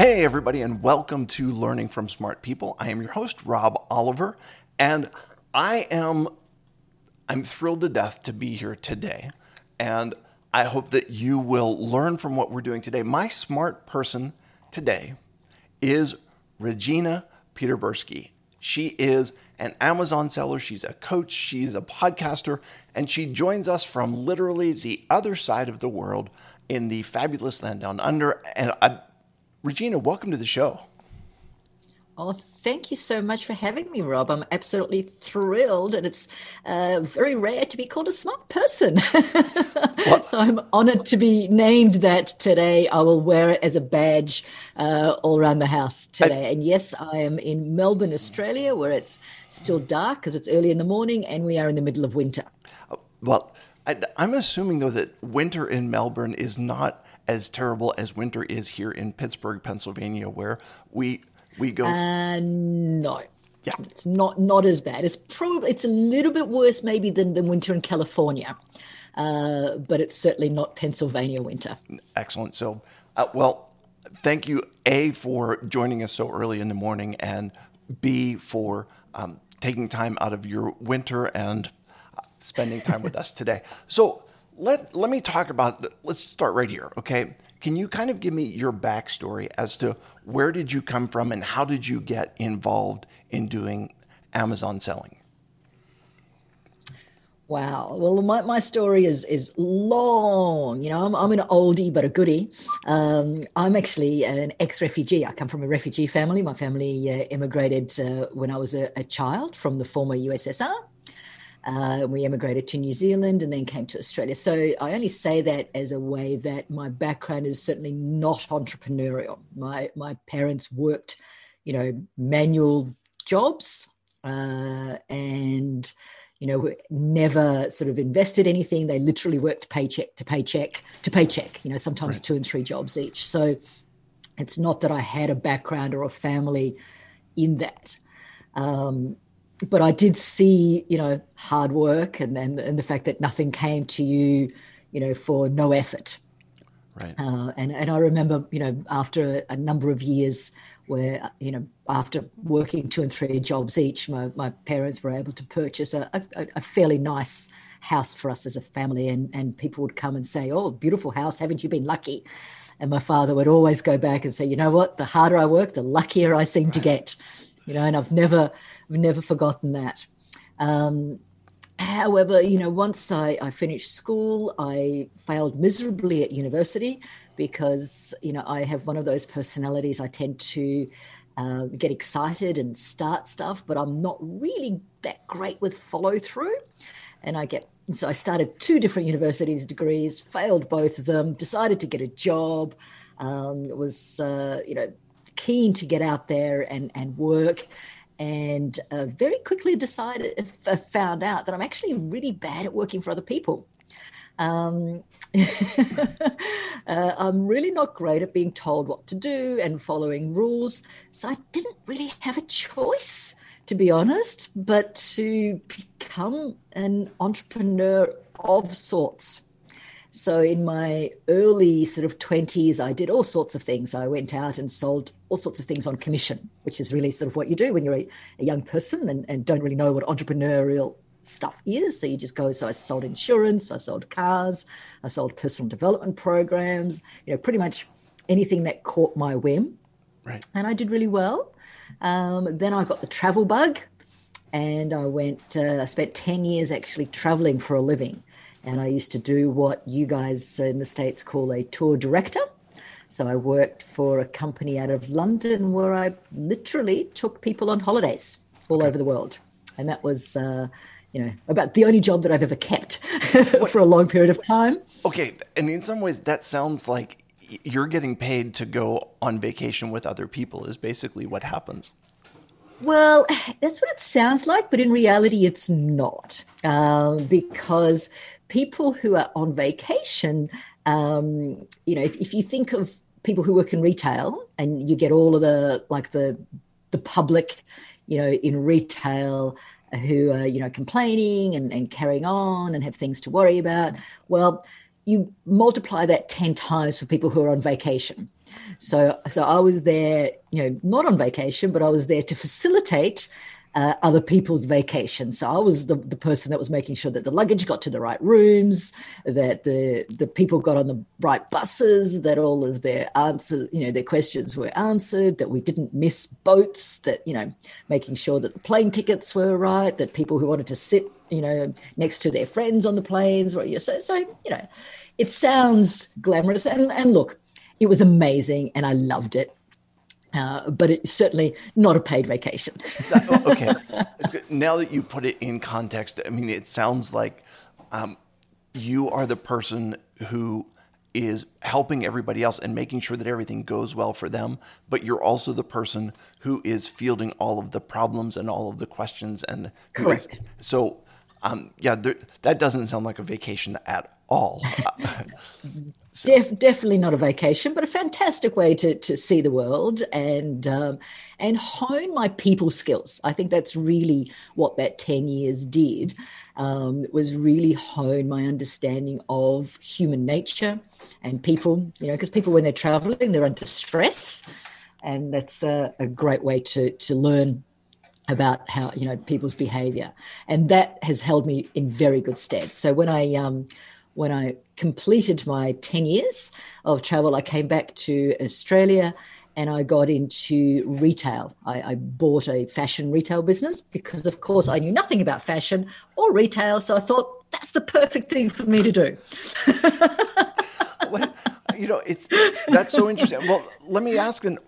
Hey, everybody, and welcome to Learning from Smart People. I am your host, Rob Oliver, and I am I'm thrilled to death to be here today. And I hope that you will learn from what we're doing today. My smart person today is Regina Peterburgsky. She is an Amazon seller, she's a coach, she's a podcaster, and she joins us from literally the other side of the world in the fabulous land down under. And I, Regina, welcome to the show. Oh, thank you so much for having me, Rob. I'm absolutely thrilled, and it's uh, very rare to be called a smart person. so I'm honored to be named that today. I will wear it as a badge uh, all around the house today. I, and yes, I am in Melbourne, Australia, where it's still dark because it's early in the morning, and we are in the middle of winter. Well, I, I'm assuming though that winter in Melbourne is not as terrible as winter is here in Pittsburgh, Pennsylvania, where we we go. Uh, no. Yeah. It's not not as bad. It's probably it's a little bit worse maybe than, than winter in California. Uh, but it's certainly not Pennsylvania winter. Excellent. So, uh, well, thank you, A, for joining us so early in the morning, and B, for um, taking time out of your winter and uh, spending time with us today. So, let let me talk about. Let's start right here, okay? Can you kind of give me your backstory as to where did you come from and how did you get involved in doing Amazon selling? Wow. Well, my, my story is is long. You know, I'm, I'm an oldie but a goodie. Um, I'm actually an ex refugee. I come from a refugee family. My family uh, immigrated uh, when I was a, a, child from the former USSR. Uh, we emigrated to New Zealand and then came to Australia. So I only say that as a way that my background is certainly not entrepreneurial. My my parents worked, you know, manual jobs uh, and you know never sort of invested anything. They literally worked paycheck to paycheck to paycheck. You know, sometimes right. two and three jobs each. So it's not that I had a background or a family in that. Um, but I did see, you know, hard work and, and, and the fact that nothing came to you, you know, for no effort. Right. Uh, and, and I remember, you know, after a number of years where, you know, after working two and three jobs each, my, my parents were able to purchase a, a, a fairly nice house for us as a family. And, and people would come and say, Oh, beautiful house. Haven't you been lucky? And my father would always go back and say, You know what? The harder I work, the luckier I seem right. to get. You know, and I've never, I've never forgotten that. Um, however, you know, once I, I finished school, I failed miserably at university because, you know, I have one of those personalities. I tend to uh, get excited and start stuff, but I'm not really that great with follow through. And I get so I started two different universities degrees, failed both of them, decided to get a job. Um, was uh, you know keen to get out there and and work and uh, very quickly decided, uh, found out that I'm actually really bad at working for other people. Um, uh, I'm really not great at being told what to do and following rules. So I didn't really have a choice, to be honest, but to become an entrepreneur of sorts. So in my early sort of 20s, I did all sorts of things. I went out and sold all sorts of things on commission, which is really sort of what you do when you're a, a young person and, and don't really know what entrepreneurial stuff is. So you just go, so I sold insurance, I sold cars, I sold personal development programs, you know, pretty much anything that caught my whim. Right. And I did really well. Um, then I got the travel bug and I went, uh, I spent 10 years actually traveling for a living. And I used to do what you guys in the States call a tour director. So I worked for a company out of London where I literally took people on holidays all okay. over the world. And that was, uh, you know, about the only job that I've ever kept for a long period of time. Okay. And in some ways, that sounds like you're getting paid to go on vacation with other people, is basically what happens. Well, that's what it sounds like, but in reality, it's not. Uh, because people who are on vacation, um, you know, if, if you think of people who work in retail and you get all of the like the the public, you know, in retail who are you know complaining and, and carrying on and have things to worry about. Well, you multiply that 10 times for people who are on vacation. So, so I was there, you know, not on vacation, but I was there to facilitate uh, other people's vacation. So I was the, the person that was making sure that the luggage got to the right rooms, that the the people got on the right buses, that all of their answers, you know, their questions were answered, that we didn't miss boats, that you know, making sure that the plane tickets were right, that people who wanted to sit, you know, next to their friends on the planes were. So, so you know, it sounds glamorous, and and look, it was amazing, and I loved it. Uh, but it's certainly not a paid vacation. that, okay. Now that you put it in context, I mean, it sounds like um, you are the person who is helping everybody else and making sure that everything goes well for them, but you're also the person who is fielding all of the problems and all of the questions. And Correct. Is, so, um, yeah, there, that doesn't sound like a vacation at all. Def, definitely not a vacation, but a fantastic way to, to see the world and um, and hone my people skills. I think that's really what that ten years did. Um, was really hone my understanding of human nature and people. You know, because people when they're traveling, they're under stress, and that's a, a great way to to learn about how you know people's behavior and that has held me in very good stead so when i um, when I completed my 10 years of travel, I came back to Australia and I got into retail. I, I, bought a fashion retail business because, of course, I knew nothing about fashion or retail. So I thought that's the perfect thing for me to do. well, you know, it's that's so interesting. Well, let me ask, and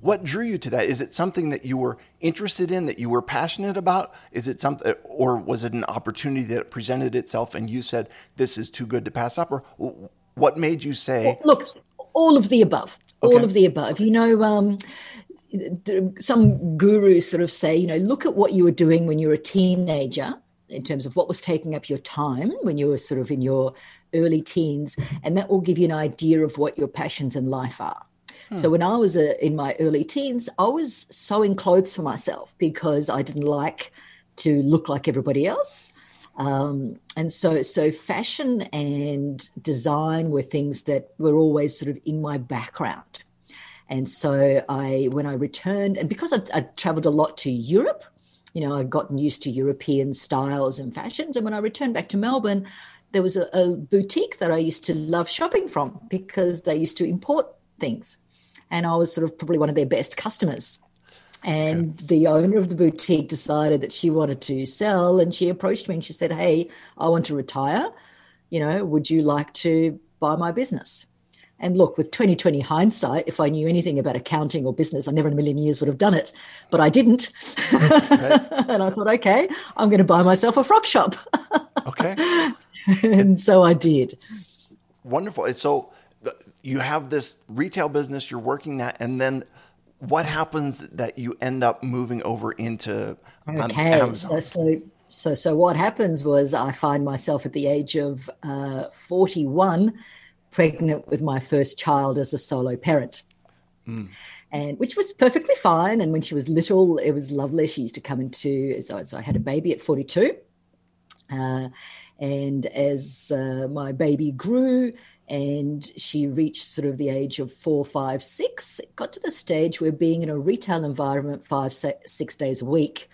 what drew you to that? Is it something that you were interested in, that you were passionate about? Is it something, or was it an opportunity that presented itself and you said, this is too good to pass up? Or what made you say? Look, all of the above. Okay. All of the above. You know, um, some gurus sort of say, you know, look at what you were doing when you were a teenager in terms of what was taking up your time when you were sort of in your early teens, and that will give you an idea of what your passions in life are. So when I was uh, in my early teens, I was sewing clothes for myself because I didn't like to look like everybody else. Um, and so, so fashion and design were things that were always sort of in my background. And so I, when I returned, and because I, I traveled a lot to Europe, you know, I'd gotten used to European styles and fashions. And when I returned back to Melbourne, there was a, a boutique that I used to love shopping from because they used to import things and I was sort of probably one of their best customers. And okay. the owner of the boutique decided that she wanted to sell, and she approached me and she said, "Hey, I want to retire. You know, would you like to buy my business?" And look, with 2020 hindsight, if I knew anything about accounting or business, I never in a million years would have done it. But I didn't. and I thought, okay, I'm going to buy myself a frock shop. okay. and so I did. Wonderful. So you have this retail business, you're working that, and then what happens that you end up moving over into um, okay. Amazon? So, so, so, so what happens was I find myself at the age of uh, 41 pregnant with my first child as a solo parent. Mm. And which was perfectly fine. And when she was little, it was lovely. She used to come into, so, so I had a baby at 42. Uh, and as uh, my baby grew, and she reached sort of the age of four, five, six. It got to the stage where being in a retail environment five, six days a week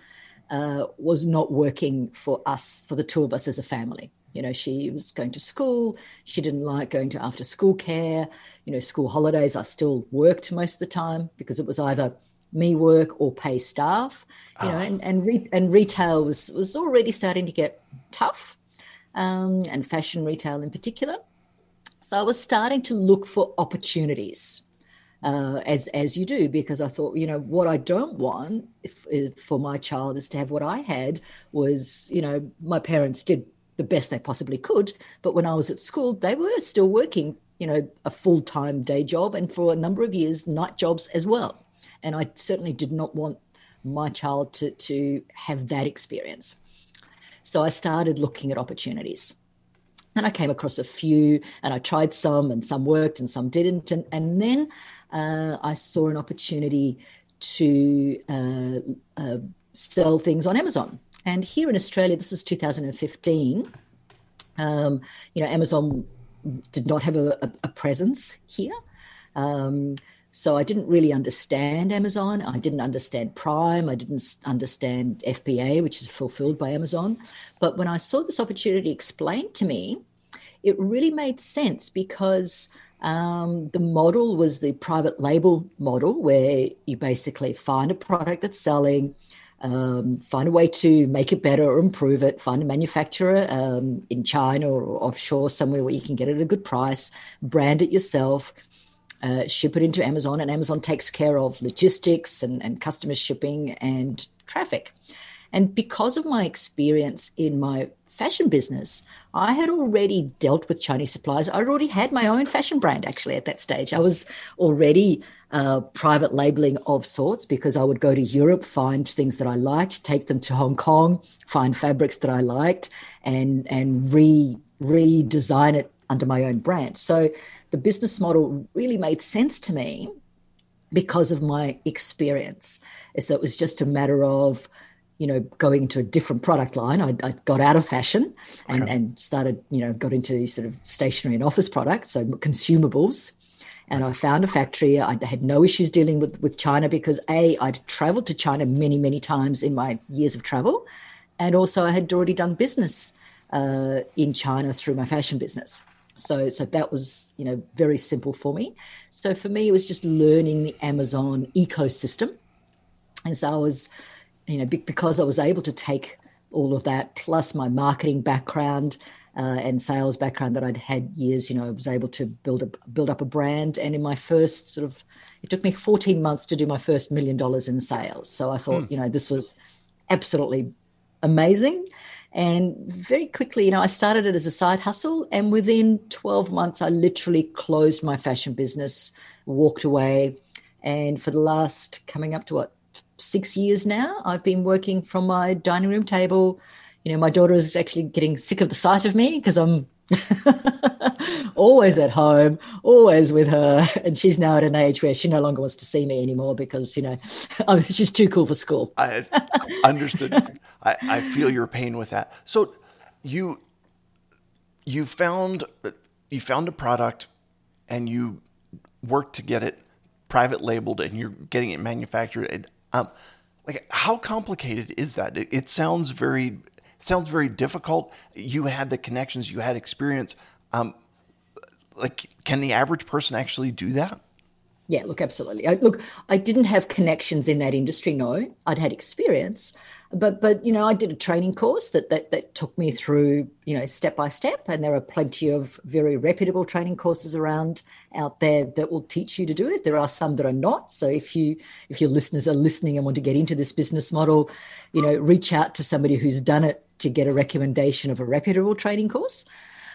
uh, was not working for us, for the two of us as a family. You know, she was going to school. She didn't like going to after school care. You know, school holidays, I still worked most of the time because it was either me work or pay staff. You oh. know, ah. and and, re- and retail was was already starting to get tough, um, and fashion retail in particular. So I was starting to look for opportunities. Uh, as as you do, because I thought, you know, what I don't want if, if for my child is to have what I had was, you know, my parents did the best they possibly could, but when I was at school, they were still working, you know, a full time day job, and for a number of years, night jobs as well. And I certainly did not want my child to to have that experience. So I started looking at opportunities. And I came across a few and I tried some and some worked and some didn't. And, and then uh, I saw an opportunity to uh, uh, sell things on Amazon. And here in Australia, this is 2015. Um, you know, Amazon did not have a, a, a presence here. Um, so I didn't really understand Amazon. I didn't understand Prime. I didn't understand FBA, which is fulfilled by Amazon. But when I saw this opportunity explained to me, it really made sense because um, the model was the private label model, where you basically find a product that's selling, um, find a way to make it better or improve it, find a manufacturer um, in China or offshore somewhere where you can get it at a good price, brand it yourself, uh, ship it into Amazon, and Amazon takes care of logistics and, and customer shipping and traffic. And because of my experience in my fashion business, I had already dealt with Chinese suppliers. I already had my own fashion brand actually at that stage. I was already uh, private labeling of sorts because I would go to Europe, find things that I liked, take them to Hong Kong, find fabrics that I liked, and and re redesign it under my own brand. So the business model really made sense to me because of my experience. So it was just a matter of you know, going into a different product line. I, I got out of fashion and, okay. and started, you know, got into sort of stationery and office products, so consumables. And I found a factory. I had no issues dealing with, with China because A, I'd traveled to China many, many times in my years of travel. And also I had already done business uh, in China through my fashion business. So, so that was, you know, very simple for me. So for me, it was just learning the Amazon ecosystem. And so I was, you know, because I was able to take all of that plus my marketing background uh, and sales background that I'd had years, you know, I was able to build a build up a brand. And in my first sort of, it took me 14 months to do my first million dollars in sales. So I thought, mm. you know, this was absolutely amazing. And very quickly, you know, I started it as a side hustle. And within 12 months, I literally closed my fashion business, walked away. And for the last coming up to what, six years now. I've been working from my dining room table. You know, my daughter is actually getting sick of the sight of me because I'm always at home, always with her. And she's now at an age where she no longer wants to see me anymore because, you know, she's too cool for school. I understood. I, I feel your pain with that. So you you found you found a product and you worked to get it private labeled and you're getting it manufactured. Um, like how complicated is that? It, it, sounds very sounds very difficult. You had the connections, you had experience. Um, like, can the average person actually do that? Yeah, look, absolutely. I, look, I didn't have connections in that industry. No, I'd had experience, but but you know, I did a training course that that that took me through you know step by step, and there are plenty of very reputable training courses around out there that will teach you to do it. There are some that are not. So if you if your listeners are listening and want to get into this business model, you know, reach out to somebody who's done it to get a recommendation of a reputable training course.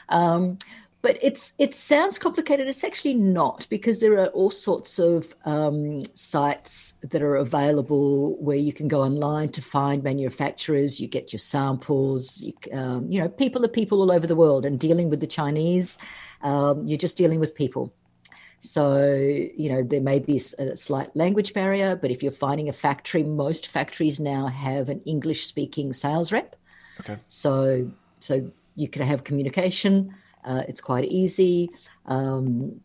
Um, but it's it sounds complicated. It's actually not because there are all sorts of um, sites that are available where you can go online to find manufacturers. You get your samples. You, um, you know, people are people all over the world, and dealing with the Chinese, um, you're just dealing with people. So, you know, there may be a slight language barrier, but if you're finding a factory, most factories now have an English speaking sales rep. Okay. So, so you can have communication. Uh, it's quite easy. Um,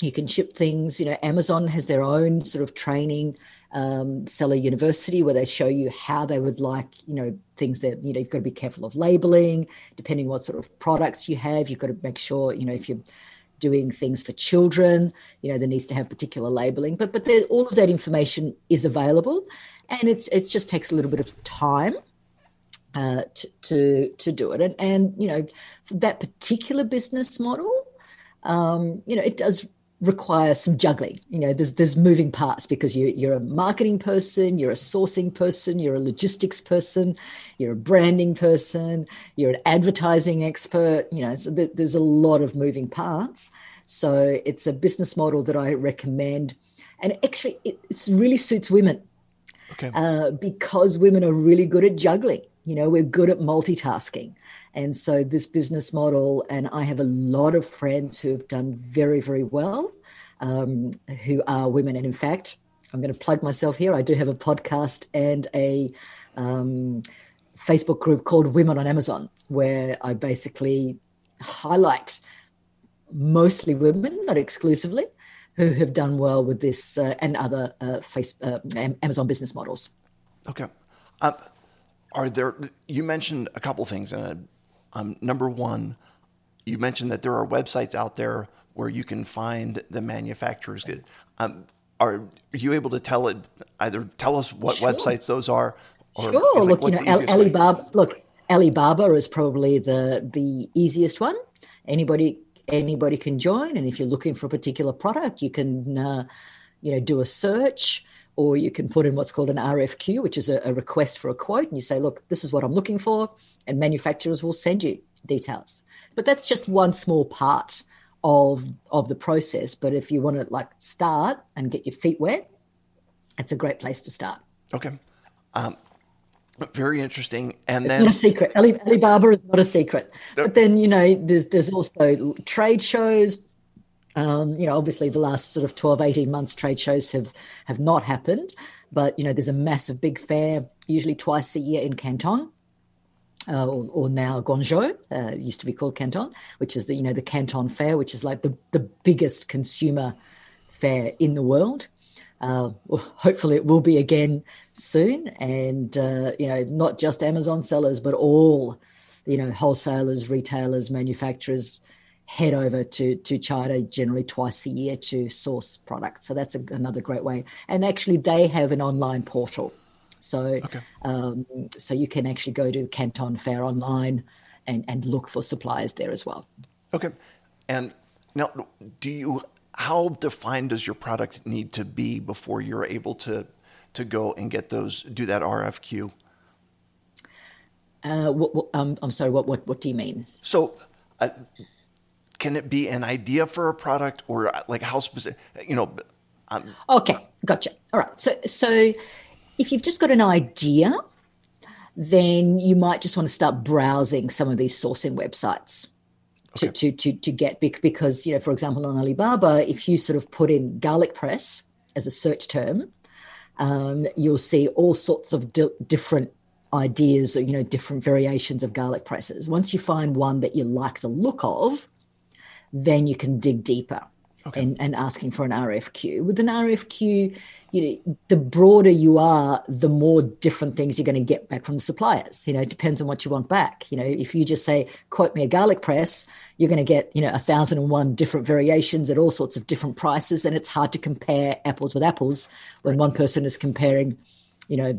you can ship things. You know, Amazon has their own sort of training um, seller university where they show you how they would like, you know, things that, you know, you've got to be careful of labeling, depending what sort of products you have. You've got to make sure, you know, if you're doing things for children, you know, there needs to have particular labeling. But but all of that information is available, and it it just takes a little bit of time uh, to, to to do it. And and you know, that particular business model, um, you know, it does require some juggling. You know, there's there's moving parts because you you're a marketing person, you're a sourcing person, you're a logistics person, you're a branding person, you're an advertising expert. You know, so there's a lot of moving parts. So it's a business model that I recommend, and actually, it it's really suits women. Okay. Uh, because women are really good at juggling. You know, we're good at multitasking. And so this business model, and I have a lot of friends who have done very, very well, um, who are women. And in fact, I'm going to plug myself here. I do have a podcast and a um, Facebook group called Women on Amazon, where I basically highlight mostly women, not exclusively, who have done well with this uh, and other uh, face, uh, Amazon business models. Okay. Are there? You mentioned a couple things, and um, number one, you mentioned that there are websites out there where you can find the manufacturers. Um, are you able to tell it? Either tell us what sure. websites those are, or sure. Like, look, you know, Alibaba. Look, Alibaba is probably the the easiest one. Anybody anybody can join, and if you're looking for a particular product, you can uh, you know do a search or you can put in what's called an RFQ, which is a, a, request for a quote, and you say, "Look, this is what I'm looking for," and manufacturers will send you details. But that's just one small part of of the process. But if you want to like start and get your feet wet, it's a great place to start. Okay. Um, very interesting. And it's then not a secret. Alibaba is not a secret. But then you know, there's there's also trade shows. Um, you know, obviously the last sort of 12, 18 months trade shows have have not happened. But you know, there's a massive big fair, usually twice a year in Canton. Uh, or, or, now Guangzhou, uh, used to be called Canton, which is the you know the Canton Fair, which is like the the biggest consumer fair in the world. Uh, well, hopefully, it will be again soon, and uh, you know, not just Amazon sellers, but all you know, wholesalers, retailers, manufacturers head over to to China generally twice a year to source products. So that's a, another great way. And actually, they have an online portal, so okay. um, so you can actually go to Canton Fair online and and look for suppliers there as well. Okay, and now do you how defined does your product need to be before you're able to to go and get those do that RFQ? Uh, what, what, um, I'm sorry. What, what what do you mean? So, uh, can it be an idea for a product, or uh, like how specific? You know. Um, okay, gotcha. All right. So so, if you've just got an idea, then you might just want to start browsing some of these sourcing websites to, okay. to, to, to get because, you know, for example, on Alibaba, if you sort of put in garlic press as a search term, um, you'll see all sorts of di- different ideas or, you know, different variations of garlic presses. Once you find one that you like the look of, then you can dig deeper okay. and, and asking for an RFQ. With an RFQ, you know, the broader you are, the more different things you're going to get back from the suppliers. You know, it depends on what you want back. You know, if you just say, quote me a garlic press, you're going to get, you know, a thousand and one different variations at all sorts of different prices. And it's hard to compare apples with apples when one person is comparing, you know,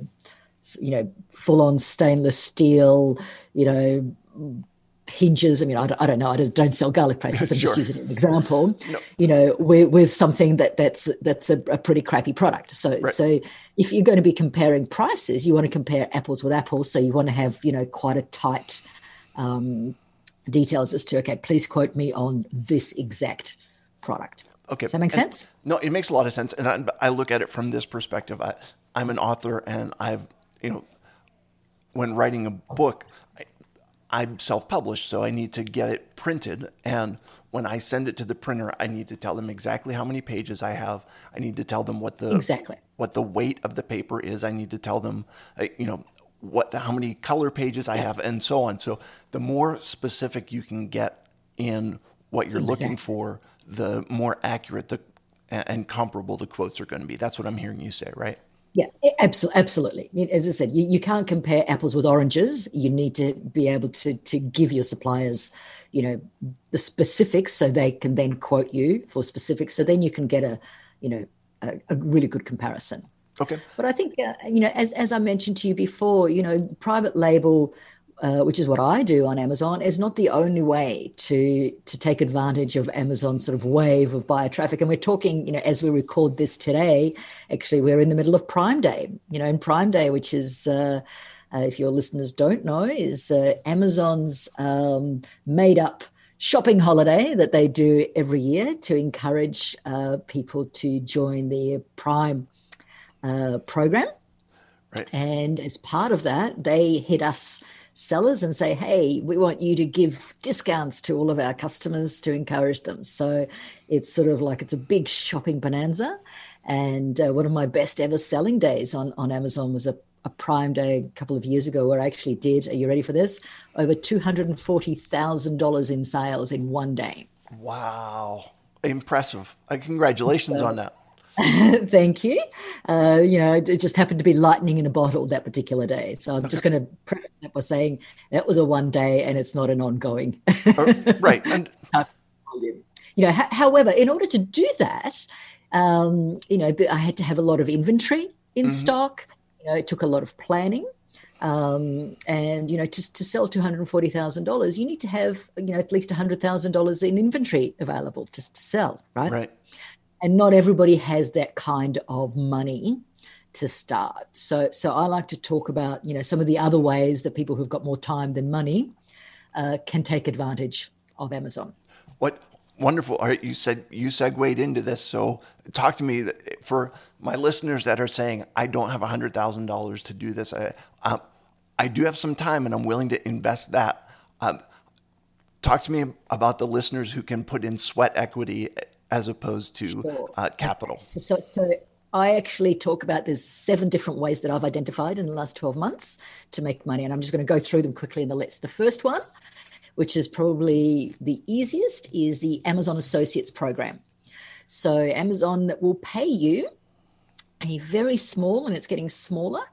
you know, full on stainless steel, you know, hinges. I mean, I don't, I don't know. I don't sell garlic presses. I'm sure. just using an example. No. You know, with, with, something that that's that's a, a pretty crappy product. So right. so if you're going to be comparing prices, you want to compare apples with apples. So you want to have you know quite a tight um, details as to okay, please quote me on this exact product. Okay, does that make and, sense? No, it makes a lot of sense, and I, I look at it from this perspective. I, I'm an author, and I've you know when writing a book, I'm self published, so I need to get it printed. And when I send it to the printer, I need to tell them exactly how many pages I have. I need to tell them what the exactly what the weight of the paper is. I need to tell them, uh, you know, what how many color pages I have, and so on. So the more specific you can get in what you're exactly. looking for, the more accurate the and comparable the quotes are going to be. That's what I'm hearing you say, right? Yeah, absolutely. Absolutely. As I said, you, you can't compare apples with oranges. You need to be able to to give your suppliers, you know, the specifics so they can then quote you for specifics. So then you can get a, you know, a, a really good comparison. Okay. But I think, uh, you know, as as I mentioned to you before, you know, private label uh, which is what I do on Amazon, is not the only way to to take advantage of Amazon's sort of wave of buyer traffic. And we're talking, you know, as we record this today, actually, we're in the middle of Prime Day. You know, in Prime Day, which is uh, uh, if your listeners don't know, is uh, Amazon's um, made up shopping holiday that they do every year to encourage uh, people to join the Prime uh, program. Right. And as part of that, they hit us sellers and say, hey, we want you to give discounts to all of our customers to encourage them. So it's sort of like it's a big shopping bonanza. And uh, one of my best ever selling days on, on Amazon was a, a Prime Day a couple of years ago where I actually did, are you ready for this? Over $240,000 in sales in one day. Wow. Impressive. Uh, congratulations so, on that. Thank you. Uh, you know, it just happened to be lightning in a bottle that particular day. So I'm just going to preface that by saying that was a one day and it's not an ongoing. uh, right. And you know, however, in order to do that, um, you know, I had to have a lot of inventory in mm-hmm. stock. You know, it took a lot of planning. Um, and you know, to, to sell two hundred forty thousand dollars, you need to have you know at least hundred thousand dollars in inventory available to, to sell, right? Right and not everybody has that kind of money to start. So, so I like to talk about you know some of the other ways that people who've got more time than money uh, can take advantage of Amazon. What wonderful! Right, you said you segued into this, so talk to me for my listeners that are saying I don't have hundred thousand dollars to do this. I, um, I do have some time, and I'm willing to invest that. Um, talk to me about the listeners who can put in sweat equity as opposed to sure. uh, capital. So, so, so, I actually talk about there's seven different ways that I've identified in the last 12 months to make money. And I'm just going to go through them quickly in the list. The first one, which is probably the easiest, is the Amazon Associates program. So Amazon will pay you a very small, and it's getting smaller,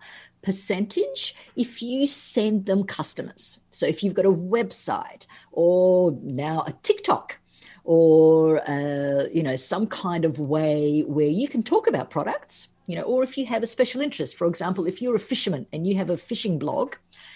percentage if you send them customers. So if you've got a website or now a TikTok or uh, you know some kind of way where you can talk about products you know or if you have a special interest. For example if you're a fisherman and you have a fishing blog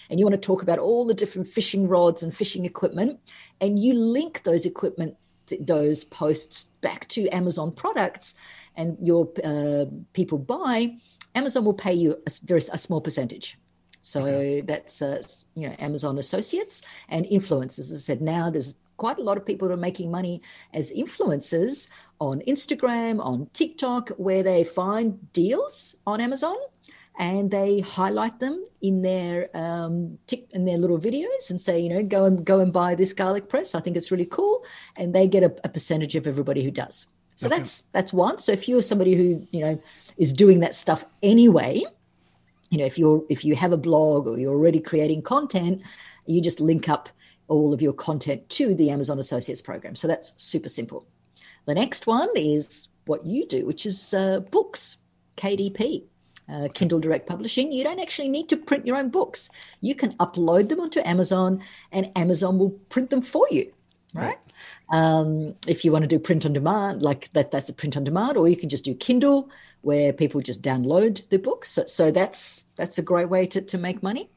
and you want to talk about all the different fishing rods and fishing equipment and you link those equipment those posts back to amazon products and your uh, people buy amazon will pay you a very a small percentage. So that's uh, you know amazon associates and influencers as i said now there's quite a lot of people are making money as influencers on Instagram, on TikTok, where they find deals on Amazon and they highlight them in their um, tick, in their little videos and say, you know, go and go and buy this garlic press. I think it's really cool, and they get a, a percentage of everybody who does. So okay. that's that's one. So if you're somebody who you know is doing that stuff anyway, you know, if you're if you have a blog or you're already creating content, you just link up all of your content to the Amazon Associates program. So that's super simple. The next one is what you do, which is uh, books, KDP. Uh, Kindle Direct Publishing, you don't actually need to print your own books. You can upload them onto Amazon, and Amazon will print them for you. Right. Um, if you want to do print on demand, like that, that's a print on demand, or you can just do Kindle, where people just download the books. So, so that's that's a great way to to make money.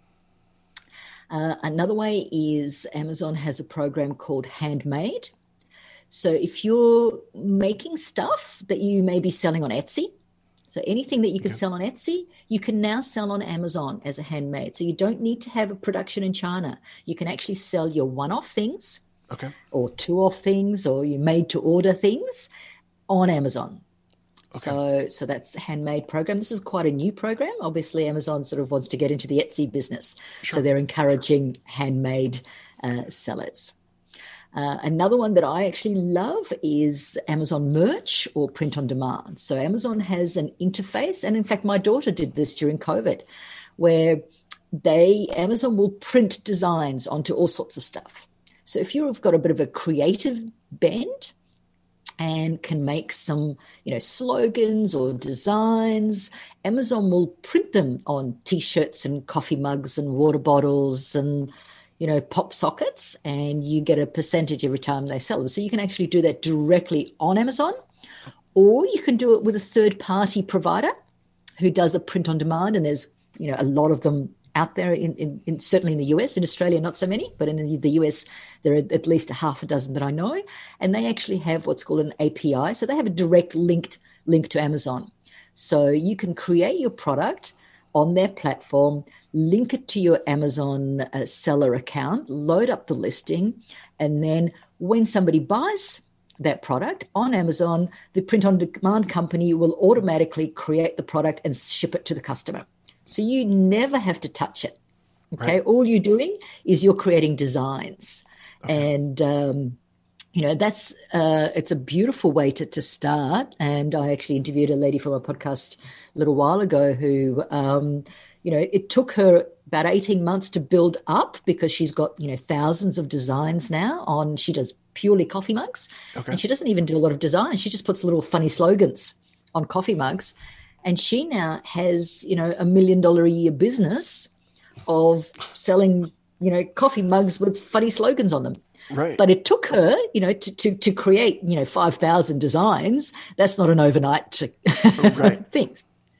Uh, another way is Amazon has a program called Handmade. So if you're making stuff that you may be selling on Etsy, so anything that you can okay. sell on Etsy, you can now sell on Amazon as a handmade. So you don't need to have a production in China. You can actually sell your one-off things, okay, or two-off things, or you made-to-order things on Amazon. Okay. So, so that's handmade program. This is quite a new program. Obviously, Amazon sort of wants to get into the Etsy business, sure. so they're encouraging handmade uh, sellers. Uh, another one that I actually love is Amazon Merch or print on demand. So Amazon has an interface, and in fact, my daughter did this during COVID, where they Amazon will print designs onto all sorts of stuff. So if you've got a bit of a creative bend, and can make some, you know, slogans or designs. Amazon will print them on t-shirts and coffee mugs and water bottles and you know, pop sockets, and you get a percentage every time they sell them. So you can actually do that directly on Amazon, or you can do it with a third-party provider who does a print on demand. And there's you know a lot of them out there in, in, in, certainly in the US. In Australia, not so many, but in the US, there are at least a half a dozen that I know, and they actually have what's called an API. So they have a direct linked link to Amazon. So you can create your product on their platform, link it to your Amazon uh, seller account, load up the listing, and then when somebody buys that product on Amazon, the print on demand company will automatically create the product and ship it to the customer. So you never have to touch it. Okay. Right. All you're doing is you're creating designs. Okay. And, um, you know, that's, uh, it's a beautiful way to, to start. And I actually interviewed a lady from a podcast a little while ago who, um, you know, it took her about 18 months to build up because she's got, you know, thousands of designs now on, she does purely coffee mugs. Okay. And she doesn't even do a lot of design. She just puts little funny slogans on coffee mugs. And she now has, you know, a million dollar a year business of selling, you know, coffee mugs with funny slogans on them. Right. But it took her, you know, to, to, to create, you know, 5,000 designs. That's not an overnight oh, right. thing.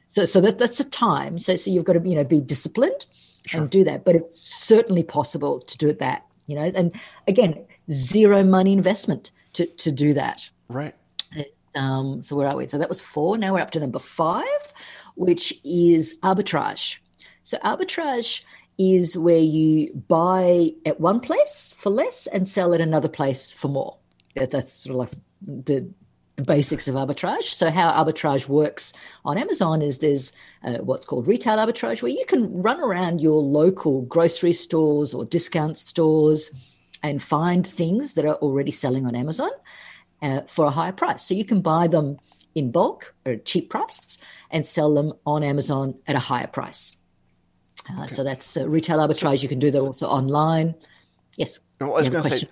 So, so that, that's a time. So, so you've got to, you know, be disciplined sure. and do that. But it's certainly possible to do that, you know, and again, zero money investment to, to do that. Right. Um, so where are we? So that was four. Now we're up to number five, which is arbitrage. So arbitrage is where you buy at one place for less and sell at another place for more. That's sort of like the, basics of arbitrage. So how arbitrage works on Amazon is there's uh, what's called retail arbitrage, where you can run around your local grocery stores or discount stores and find things that are already selling on Amazon uh, for a higher price. So you can buy them in bulk or cheap price and sell them on Amazon at a higher price. Uh, okay. So that's uh, retail arbitrage. So, you can do that also online. Yes. Well, I was going to say,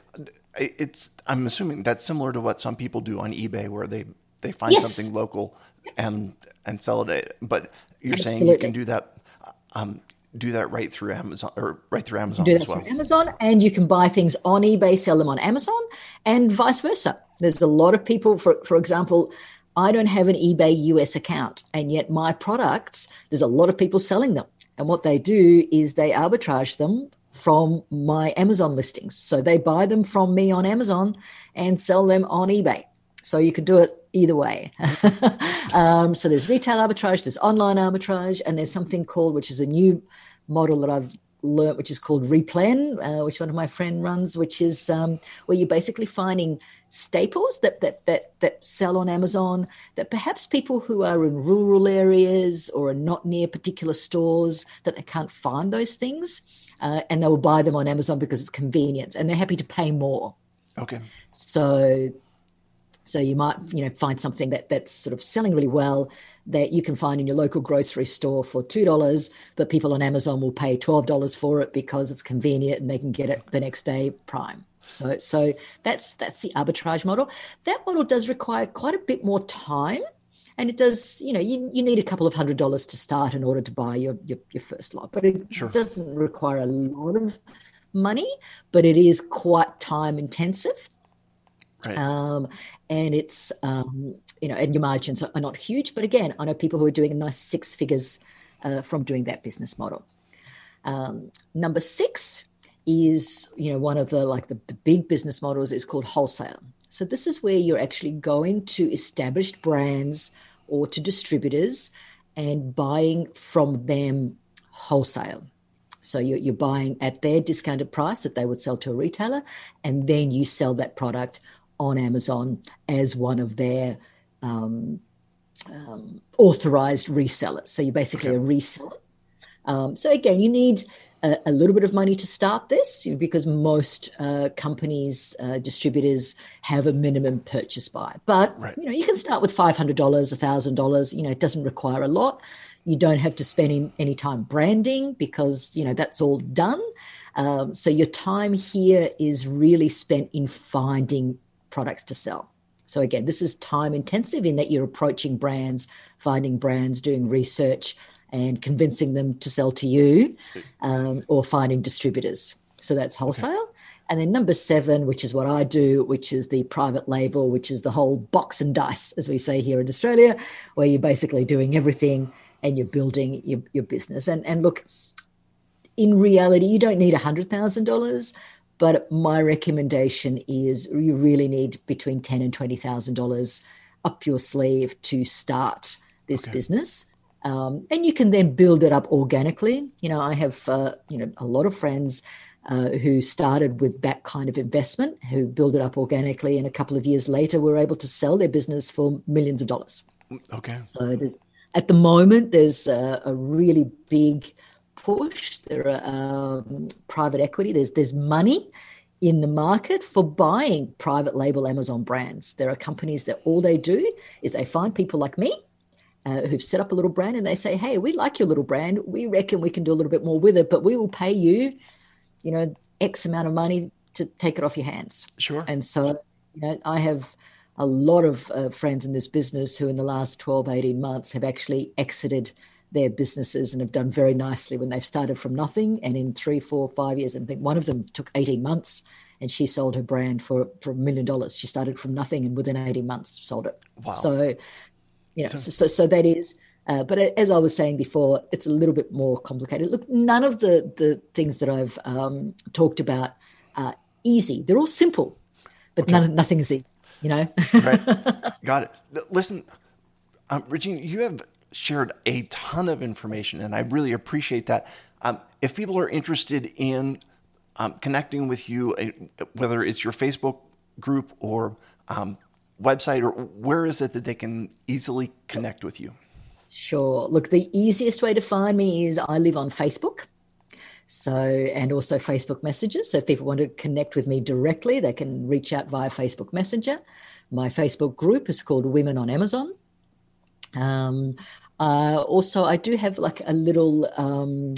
it's. I'm assuming that's similar to what some people do on eBay, where they they find yes. something local and and sell it. But you're Absolutely. saying you can do that. Um, do that right through Amazon or right through Amazon do as well. Amazon, and you can buy things on eBay, sell them on Amazon, and vice versa. There's a lot of people, for for example, I don't have an eBay US account, and yet my products, there's a lot of people selling them. And what they do is they arbitrage them from my Amazon listings. So they buy them from me on Amazon and sell them on eBay. So you can do it either way. um, so there's retail arbitrage, there's online arbitrage, and there's something called, which is a new model that I've learned, which is called Replen, uh, which one of my friend runs, which is um, where you're basically finding staples that, that that that sell on Amazon that perhaps people who are in rural areas or are not near particular stores that they can't find those things, uh, and they will buy them on Amazon because it's convenience, and they're happy to pay more. Okay. So so you might, you know, find something that that's sort of selling really well that you can find in your local grocery store for two dollars, but people on Amazon will pay twelve dollars for it because it's convenient and they can get it the next day prime. So so that's that's the arbitrage model. That model does require quite a bit more time. And it does, you know, you, you need a couple of hundred dollars to start in order to buy your, your, your first lot, but it sure. doesn't require a lot of money, but it is quite time intensive. Right. Um, and it's um, you know, and your margins are, not huge. But again, I know people who are doing a nice six figures uh, from doing that business model. Um, number six is you know one of the like the, the big business models is called wholesale. So this is where you're actually going to established brands or to distributors and buying from them wholesale. So you're, you're, buying at their discounted price that they would sell to a retailer, and then you sell that product on Amazon as one of their um, um, authorized resellers. So you're basically okay. a reseller. Um, so again, you need a, a, little bit of money to start this because most uh, companies, uh, distributors have a minimum purchase buy. But right. you know, you can start with five hundred dollars, thousand dollars. You know, it doesn't require a lot. You don't have to spend any, time branding because you know that's all done. Um, so your time here is really spent in finding products to sell. So again, this is time intensive in that you're approaching brands, finding brands, doing research, and convincing them to sell to you, um, or finding distributors. So that's wholesale. Okay. And then number seven, which is what I do, which is the private label, which is the whole box and dice, as we say here in Australia, where you're basically doing everything and you're building your, your business. And and look, in reality, you don't need a hundred thousand dollars, but my recommendation is you really need between ten and twenty thousand dollars up your sleeve to start this okay. business. Um, and you can then build it up organically. You know, I have uh, you know a lot of friends uh, who started with that kind of investment, who build it up organically, and a couple of years later were able to sell their business for millions of dollars. Okay. So there's at the moment there's a, a really big push. There are um, private equity. There's there's money in the market for buying private label Amazon brands. There are companies that all they do is they find people like me uh, who've set up a little brand and they say, "Hey, we like your little brand. We reckon we can do a little bit more with it, but we will pay you, you know, X amount of money to take it off your hands." Sure. And so, you know, I have a lot of uh, friends in this business who, in the last 12, 18 months, have actually exited their businesses and have done very nicely when they've started from nothing. And in three, four, five years, I think one of them took 18 months and she sold her brand for, for a million dollars. She started from nothing and within 18 months sold it. Wow. So, you know, so, so, so that is, uh, but as I was saying before, it's a little bit more complicated. Look, none of the, the things that I've um, talked about are easy. They're all simple, but okay. none, nothing is easy, you know? right. Got it. Listen, um, Regina, you have shared a ton of information, and I really appreciate that. Um, if people are interested in um, connecting with you, uh, whether it's your Facebook group or um, website, or where is it that they can easily connect with you? Sure. Look, the easiest way to find me is I live on Facebook. So, and also Facebook messages. So, if people want to connect with me directly, they can reach out via Facebook Messenger. My Facebook group is called Women on Amazon. Um, uh, also, I do have like a little um,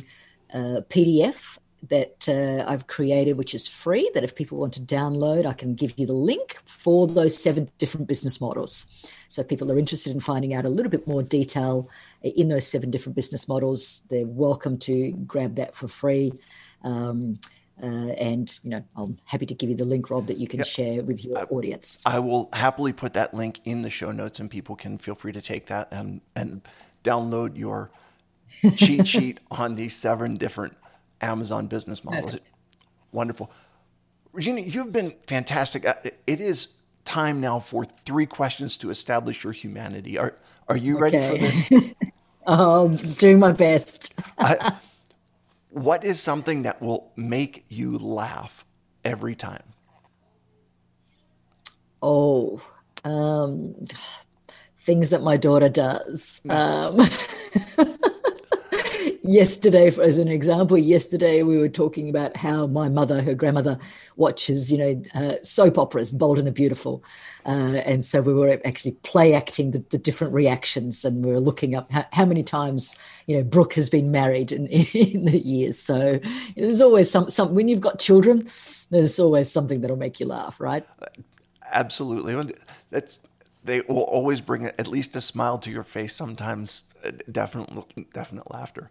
uh, PDF that uh, I've created, which is free. That if people want to download, I can give you the link for those seven different business models. So, if people are interested in finding out a little bit more detail in those seven different business models, they're welcome to grab that for free. Um, uh, and you know, I'm happy to give you the link, Rob, that you can yep. share with your I, audience. I will happily put that link in the show notes, and people can feel free to take that and and download your cheat sheet on these seven different Amazon business models. Okay. Wonderful. Regina, you've been fantastic. Uh, it is time now for three questions to establish your humanity. Are are you okay. ready for this? I'll do my best. I, what is something that will make you laugh every time? Oh, um, things that my daughter does. Um, yesterday, as an example, yesterday we were talking about how my mother, her grandmother, watches, you know, uh, soap operas, Bold and the Beautiful. Uh, and so we were actually play acting the, the, different reactions and we were looking up how, how, many times, you know, Brooke has been married in, in the years. So there's always some, some, when you've got children, there's always something that'll make you laugh, right? Absolutely. That's, they will always bring at least a smile to your face. Sometimes, uh, definite, definite laughter.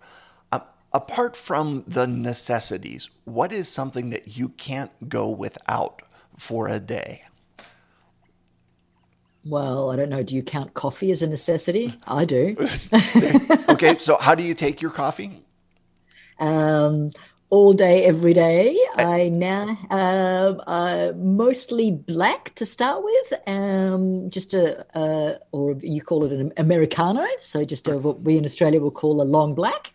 Apart from the necessities, what is something that you can't go without for a day? Well, I don't know. Do you count coffee as a necessity? I do. okay, so how do you take your coffee? Um, all day, every day. I now have uh, mostly black to start with, um, just a, uh, or you call it an Americano, so just a, what we in Australia will call a long black.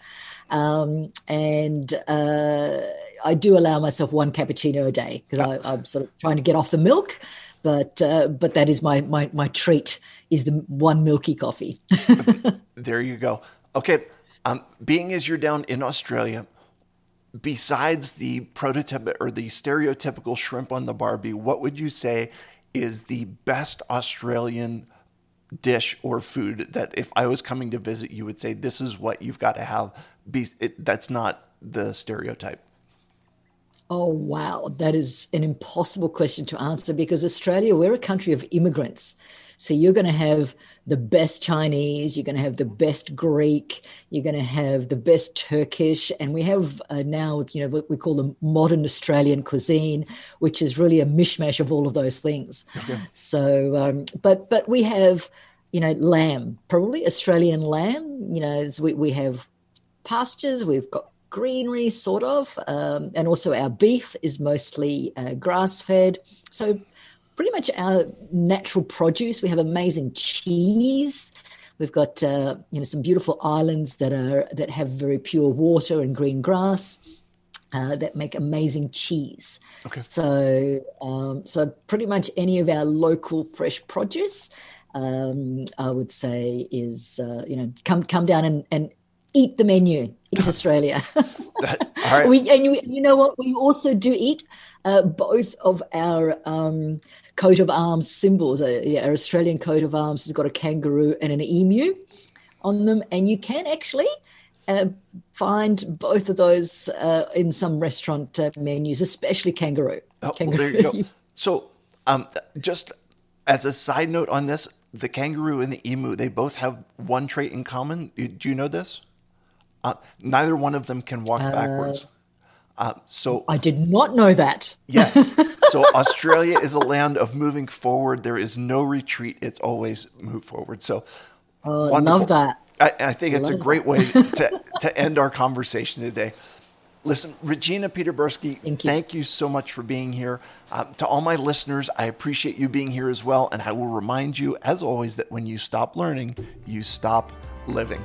Um, and uh, I do allow myself one cappuccino a day because I'm sort of trying to get off the milk. But uh, but that is my, my my treat is the one milky coffee. there you go. Okay, um, being as you're down in Australia, besides the prototype or the stereotypical shrimp on the barbie, what would you say is the best Australian dish or food that if I was coming to visit, you would say this is what you've got to have? Be it, that's not the stereotype. Oh, wow. That is an impossible question to answer because Australia, we're a country of immigrants. So you're going to have the best Chinese, you're going to have the best Greek, you're going to have the best Turkish, and we have uh, now, you know, what we call the modern Australian cuisine, which is really a mishmash of all of those things. Okay. So, um, but but we have, you know, lamb, probably Australian lamb. You know, as we we have pastures, we've got greenery, sort of, um, and also our beef is mostly uh, grass fed. So pretty much our natural produce. We have amazing cheese. We've got uh, you know some beautiful islands that are that have very pure water and green grass. Uh, that make amazing cheese. Okay. So, um, so pretty much any of our local fresh produce, um, I would say, is uh, you know come come down and, and eat the menu in Australia. right. we, and you, you, know what? We also do eat uh, both of our um, coat of arms symbols. Uh, yeah, our Australian coat of arms has got a kangaroo and an emu. on them, and you can actually uh, find both of those uh, in some restaurant uh, menus, especially kangaroo. Oh, kangaroo. Well, there you go. So, um, just as a side note on this, the kangaroo and the emu, they both have one trait in common. Do you know this? Uh, neither one of them can walk backwards. Uh, so I did not know that. yes. So Australia is a land of moving forward. There is no retreat. It's always move forward. So oh, love that. I, I think it's a great that. way to, to end our conversation today. Listen, Regina Peterburgsky, thank you. thank you so much for being here. Uh, to all my listeners, I appreciate you being here as well. And I will remind you, as always, that when you stop learning, you stop living.